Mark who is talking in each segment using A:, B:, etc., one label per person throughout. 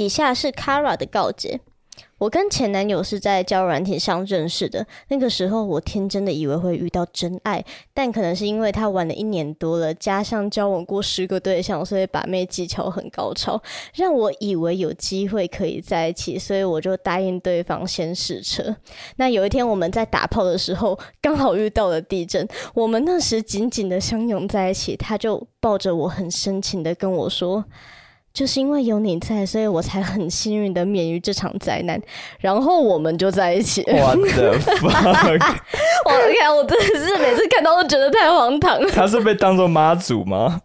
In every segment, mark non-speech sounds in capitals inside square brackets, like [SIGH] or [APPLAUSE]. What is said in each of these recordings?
A: 以下是 Kara 的告诫。我跟前男友是在交软体上认识的，那个时候我天真的以为会遇到真爱，但可能是因为他玩了一年多了，加上交往过十个对象，所以把妹技巧很高超，让我以为有机会可以在一起，所以我就答应对方先试车。那有一天我们在打炮的时候，刚好遇到了地震，我们那时紧紧的相拥在一起，他就抱着我很深情的跟我说。就是因为有你在，所以我才很幸运的免于这场灾难，然后我们就在一起。
B: 我的 [LAUGHS] fuck！
A: 我看我真的是每次看到都觉得太荒唐。
B: 他是被当做妈祖吗？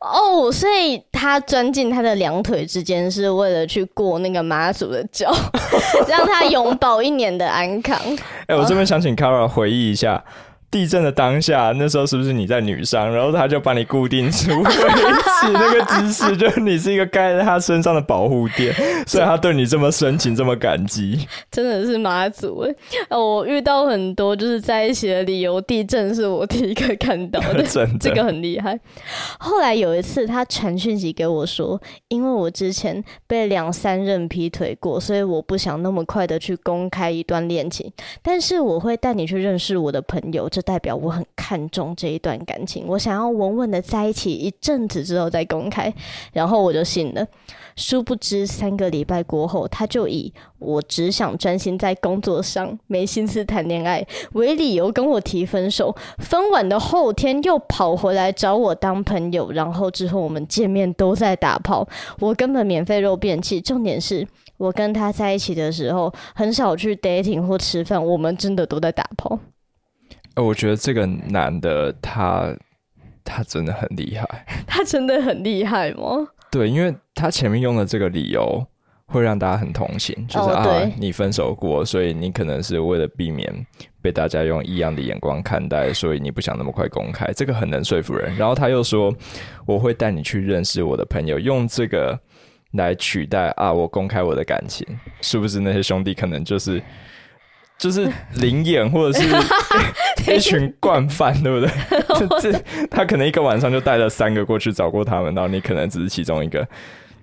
A: 哦，所以他钻进他的两腿之间，是为了去过那个妈祖的脚，[LAUGHS] 让他永保一年的安康。
B: 哎，我这边想请 Kara 回忆一下。地震的当下，那时候是不是你在女上，然后他就把你固定住，维持那个姿势，就是你是一个盖在他身上的保护垫，所以他对你这么深情，这么感激，
A: 真的是妈祖哎！我遇到很多就是在一起的理由，地震是我第一个看到 [LAUGHS] 的，这个很厉害。后来有一次，他传讯息给我说，因为我之前被两三任劈腿过，所以我不想那么快的去公开一段恋情，但是我会带你去认识我的朋友。这代表我很看重这一段感情，我想要稳稳的在一起一阵子之后再公开，然后我就信了。殊不知三个礼拜过后，他就以我只想专心在工作上，没心思谈恋爱为理由跟我提分手。分完的后天又跑回来找我当朋友，然后之后我们见面都在打炮，我根本免费肉便器。重点是我跟他在一起的时候，很少去 dating 或吃饭，我们真的都在打炮。
B: 呃，我觉得这个男的他他真的很厉害，[LAUGHS]
A: 他真的很厉害吗？
B: 对，因为他前面用的这个理由会让大家很同情，就是啊，你分手过，所以你可能是为了避免被大家用异样的眼光看待，所以你不想那么快公开，这个很能说服人。然后他又说，我会带你去认识我的朋友，用这个来取代啊，我公开我的感情，是不是那些兄弟可能就是？就是灵眼，或者是 [LAUGHS] 一群惯犯，对不对？[LAUGHS] 这他可能一个晚上就带了三个过去找过他们，然后你可能只是其中一个。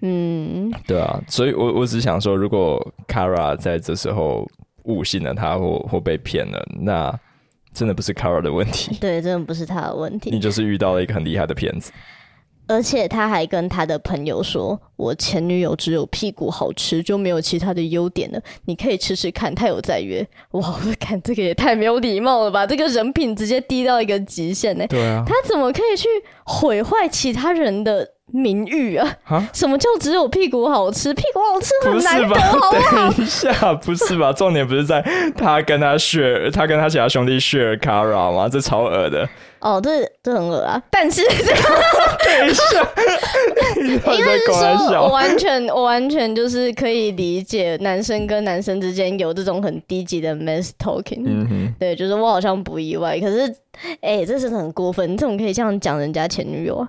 B: 嗯，对啊，所以我我只想说，如果 Kara 在这时候误信了他，或或被骗了，那真的不是 Kara 的问题，
A: 对，真的不是他的问题，
B: 你就是遇到了一个很厉害的骗子。
A: 而且他还跟他的朋友说：“我前女友只有屁股好吃，就没有其他的优点了。你可以吃吃看。”他有在约，[LAUGHS] 哇！我看这个也太没有礼貌了吧！这个人品直接低到一个极限呢。
B: 对啊，
A: 他怎么可以去毁坏其他人的？名誉啊！什么叫只有屁股好吃？屁股好吃很难得，好不好？[LAUGHS]
B: 等一下，不是吧？重点不是在他跟他 share，他跟他其他兄弟 share Kara 吗？这超恶的。
A: 哦，这这很恶啊！但是这个 [LAUGHS] [LAUGHS] 因为说，我完全我完全就是可以理解男生跟男生之间有这种很低级的 mess talking。嗯哼，对，就是我好像不意外。可是，哎，这是很过分，你怎么可以这样讲人家前女友啊？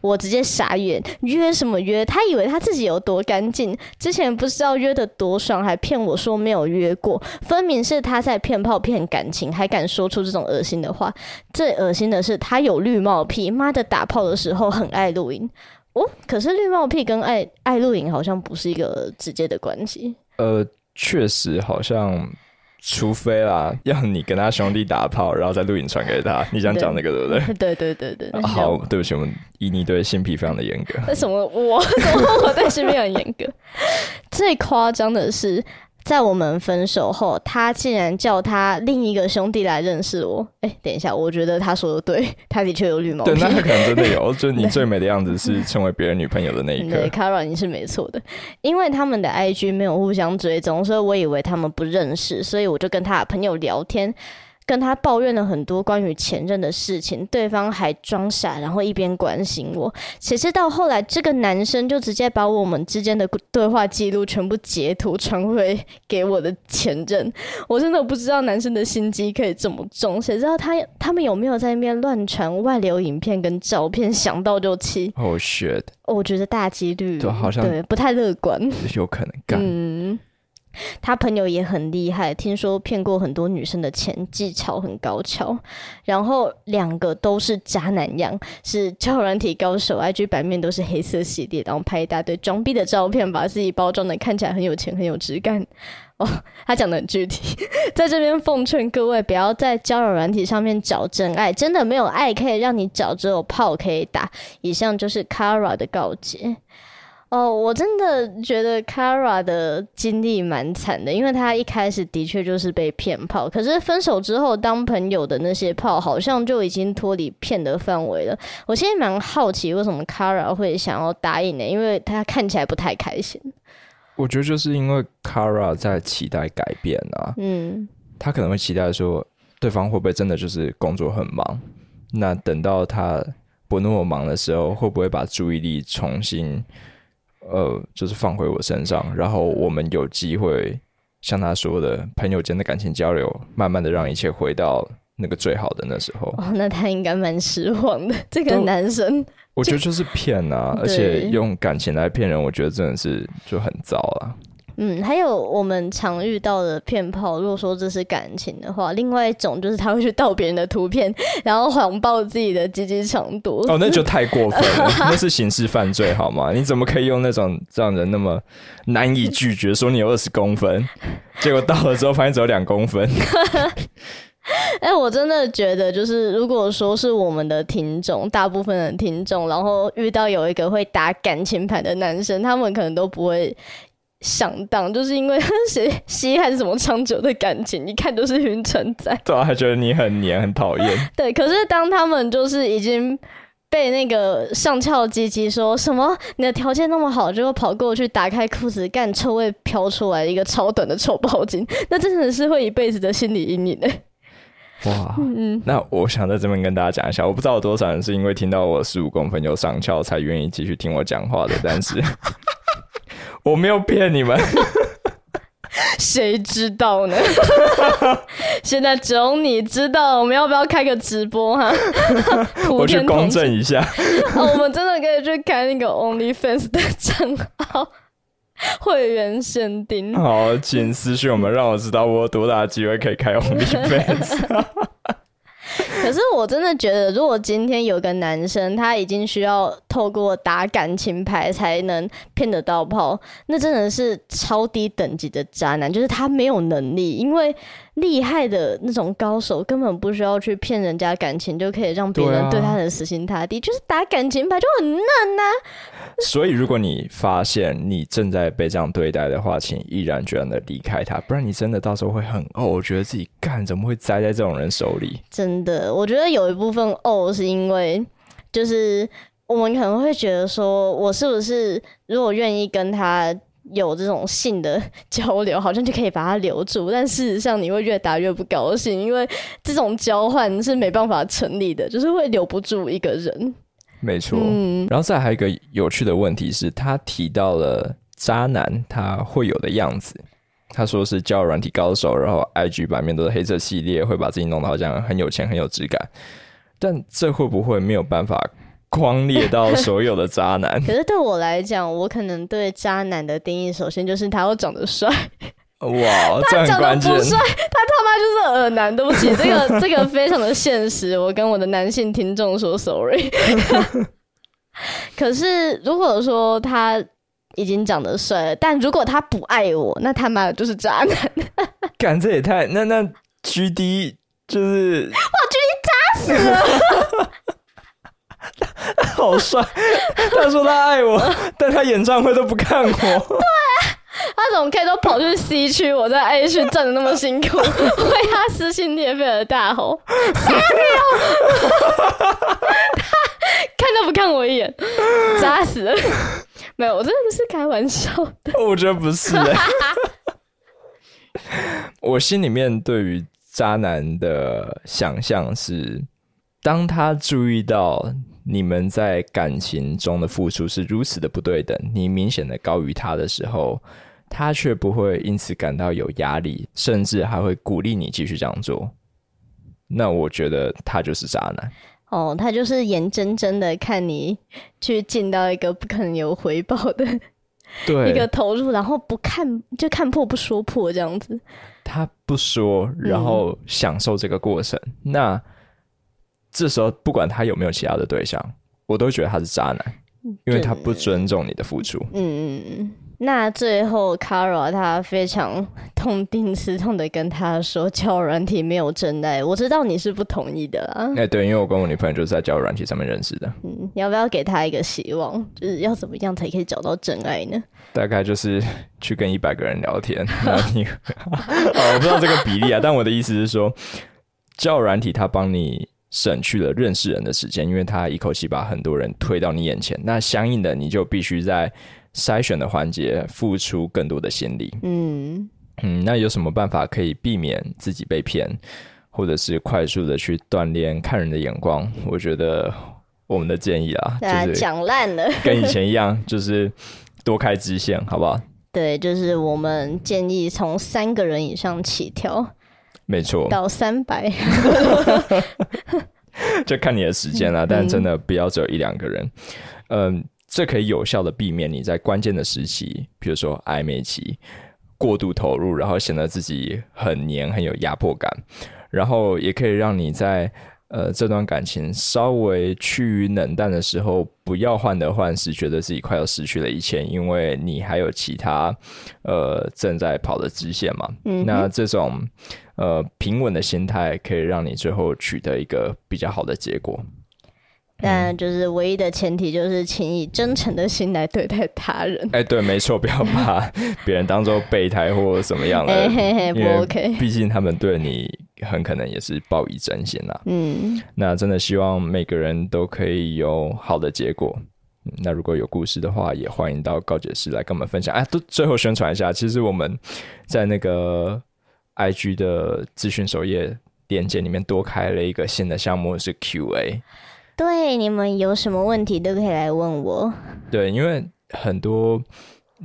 A: 我直接傻眼，约什么约？他以为他自己有多干净，之前不知道约的多爽，还骗我说没有约过，分明是他在骗炮骗感情，还敢说出这种恶心的话。最恶心的是他有绿帽癖，妈的，打炮的时候很爱露营。哦，可是绿帽癖跟爱爱露营好像不是一个直接的关系。
B: 呃，确实好像。除非啦，要你跟他兄弟打炮，然后再录影传给他，[LAUGHS] 你想讲那个对不对？
A: 对 [LAUGHS] 对对对。
B: 好，对不起，我们以你对性癖非常的严格。
A: 为什么我？什 [LAUGHS] 么我对性癖很严格？最夸张的是。在我们分手后，他竟然叫他另一个兄弟来认识我。哎，等一下，我觉得他说的对，[LAUGHS] 他的确有绿毛。
B: 对，那他可能真的有。就你 [LAUGHS] 最美的样子是成为别人女朋友的那一刻。
A: 对，Kara，你是没错的。因为他们的 IG 没有互相追踪，所以我以为他们不认识，所以我就跟他的朋友聊天。跟他抱怨了很多关于前任的事情，对方还装傻，然后一边关心我。谁知道后来这个男生就直接把我们之间的对话记录全部截图传回给我的前任。我真的不知道男生的心机可以这么重。谁知道他他们有没有在那边乱传外流影片跟照片？想到就气。[LAUGHS]
B: Oh shit！
A: 我觉得大几率
B: 对，好像
A: 对不太乐观，[LAUGHS]
B: 有可能干。嗯。
A: 他朋友也很厉害，听说骗过很多女生的钱，技巧很高超。然后两个都是渣男样，是交友软体高手，IG 版面都是黑色系列，然后拍一大堆装逼的照片，把自己包装的看起来很有钱、很有质感。哦，他讲的很具体，[LAUGHS] 在这边奉劝各位，不要在交友软体上面找真爱，真的没有爱可以让你找，只有炮可以打。以上就是 Kara 的告诫。哦，我真的觉得 Kara 的经历蛮惨的，因为他一开始的确就是被骗炮，可是分手之后当朋友的那些炮，好像就已经脱离骗的范围了。我现在蛮好奇，为什么 Kara 会想要答应呢？因为他看起来不太开心。
B: 我觉得就是因为 Kara 在期待改变啊，嗯，他可能会期待说，对方会不会真的就是工作很忙？那等到他不那么忙的时候，会不会把注意力重新？呃，就是放回我身上，然后我们有机会像他说的，朋友间的感情交流，慢慢的让一切回到那个最好的那时候。
A: 哦，那他应该蛮失望的，这个男生。
B: 我觉得就是骗啊，而且用感情来骗人，我觉得真的是就很糟啊。
A: 嗯，还有我们常遇到的骗炮，如果说这是感情的话，另外一种就是他会去盗别人的图片，然后谎报自己的积极长度。
B: 哦，那就太过分了，[LAUGHS] 那是刑事犯罪好吗？你怎么可以用那种让人那么难以拒绝，说你有二十公分，结果到了之后发现只有两公分？[LAUGHS]
A: 哎，我真的觉得，就是如果说是我们的听众，大部分的听众，然后遇到有一个会打感情牌的男生，他们可能都不会。上当，就是因为 [LAUGHS] 谁稀罕什么长久的感情，一看就是晕船仔。[LAUGHS]
B: 对啊，还觉得你很黏，很讨厌。[LAUGHS]
A: 对，可是当他们就是已经被那个上翘唧唧说什么你的条件那么好，就跑过去打开裤子干，臭味飘出来一个超短的臭包巾，那真的是会一辈子的心理阴影呢。
B: 哇，嗯，那我想在这边跟大家讲一下，我不知道有多少人是因为听到我十五公分有上翘才愿意继续听我讲话的，但是。我没有骗你们，[LAUGHS]
A: 谁知道呢？[LAUGHS] 现在只有你知道，我们要不要开个直播哈？[LAUGHS]
B: 我去公证一下。
A: 我们真的可以去开那个 OnlyFans 的账号，会员限定。
B: 好，请私信我们，让我知道我有多大机会可以开 OnlyFans。
A: 可是我真的觉得，如果今天有个男生，他已经需要透过打感情牌才能骗得到炮，那真的是超低等级的渣男，就是他没有能力，因为。厉害的那种高手根本不需要去骗人家感情，就可以让别人对他很死心塌地，就是打感情牌就很嫩呐。
B: 所以，如果你发现你正在被这样对待的话，请毅然决然的离开他，不然你真的到时候会很哦，我觉得自己干怎么会栽在这种人手里？
A: 真的，我觉得有一部分哦，是因为就是我们可能会觉得说，我是不是如果愿意跟他。有这种性的 [LAUGHS] 交流，好像就可以把他留住，但事实上你会越打越不高兴，因为这种交换是没办法成立的，就是会留不住一个人。
B: 没错，嗯然后再还有一个有趣的问题是，他提到了渣男他会有的样子，他说是交友软体高手，然后 IG 版面都是黑色系列，会把自己弄得好像很有钱、很有质感，但这会不会没有办法？[LAUGHS] 框列到所有的渣男，
A: 可是对我来讲，我可能对渣男的定义，首先就是他要长得帅。
B: 哇，他长得不
A: 帅，他他妈就是耳男。对不起，这个这个非常的现实，我跟我的男性听众说 sorry。[LAUGHS] 可是如果说他已经长得帅了，但如果他不爱我，那他妈的就是渣男。
B: 干这也太那那 G D 就是
A: 哇，G D 渣死了。
B: 好帅！[LAUGHS] 他说他爱我，[LAUGHS] 但他演唱会都不看我。对，
A: 他怎么可以都跑去 C 区，我在 A 区站的那么辛苦，[LAUGHS] 为他撕心裂肺的大吼：“Sorry 他看都不看我一眼，扎死了！没有，我真的是开玩笑的。
B: 我觉得不是。我心里面对于渣男的想象是，当他注意到。你们在感情中的付出是如此的不对等，你明显的高于他的时候，他却不会因此感到有压力，甚至还会鼓励你继续这样做。那我觉得他就是渣男。
A: 哦，他就是眼睁睁的看你去进到一个不可能有回报的
B: 对
A: 一个投入，然后不看就看破不说破这样子。
B: 他不说，然后享受这个过程。那这时候不管他有没有其他的对象，我都觉得他是渣男，因为他不尊重你的付出。嗯嗯
A: 嗯。那最后 c a r a 他非常痛定思痛的跟他说，交友软体没有真爱。我知道你是不同意的啊。
B: 哎，对，因为我跟我女朋友就是在交友软体上面认识的。
A: 嗯，你要不要给他一个希望？就是要怎么样才可以找到真爱呢？
B: 大概就是去跟一百个人聊天。[LAUGHS] 你，[LAUGHS] 我不知道这个比例啊，但我的意思是说，交友软体它帮你省去了认识人的时间，因为他一口气把很多人推到你眼前。那相应的，你就必须在筛选的环节付出更多的心力。嗯嗯，那有什么办法可以避免自己被骗，或者是快速的去锻炼看人的眼光？我觉得我们的建议啊，就是
A: 讲烂了，
B: 跟以前一样，就是多开支线，好不好？
A: 对，就是我们建议从三个人以上起跳，
B: 没错，
A: 到三百，[LAUGHS]
B: 就看你的时间了。但真的不要只有一两个人，嗯。这可以有效的避免你在关键的时期，比如说暧昧期过度投入，然后显得自己很黏、很有压迫感，然后也可以让你在呃这段感情稍微趋于冷淡的时候，不要患得患失，觉得自己快要失去了一切，因为你还有其他呃正在跑的支线嘛。嗯，那这种呃平稳的心态，可以让你最后取得一个比较好的结果。
A: 但就是唯一的前提就是，请以真诚的心来对待他人。
B: 哎，对，没错，不要把别人当做备胎或怎么样
A: 的，[LAUGHS] 不 OK。
B: 毕竟他们对你很可能也是报以真心啦。嗯，那真的希望每个人都可以有好的结果。那如果有故事的话，也欢迎到高解室来跟我们分享。哎，都最后宣传一下，其实我们在那个 IG 的资讯首页链接里面多开了一个新的项目，是 QA。
A: 对，你们有什么问题都可以来问我。
B: 对，因为很多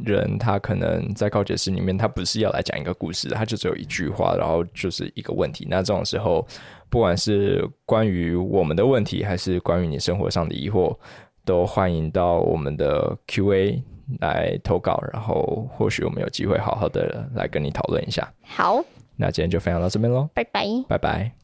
B: 人他可能在告解室里面，他不是要来讲一个故事，他就只有一句话，然后就是一个问题。那这种时候，不管是关于我们的问题，还是关于你生活上的疑惑，都欢迎到我们的 Q&A 来投稿，然后或许我们有机会好好的来跟你讨论一下。
A: 好，
B: 那今天就分享到这边喽，
A: 拜拜，
B: 拜拜。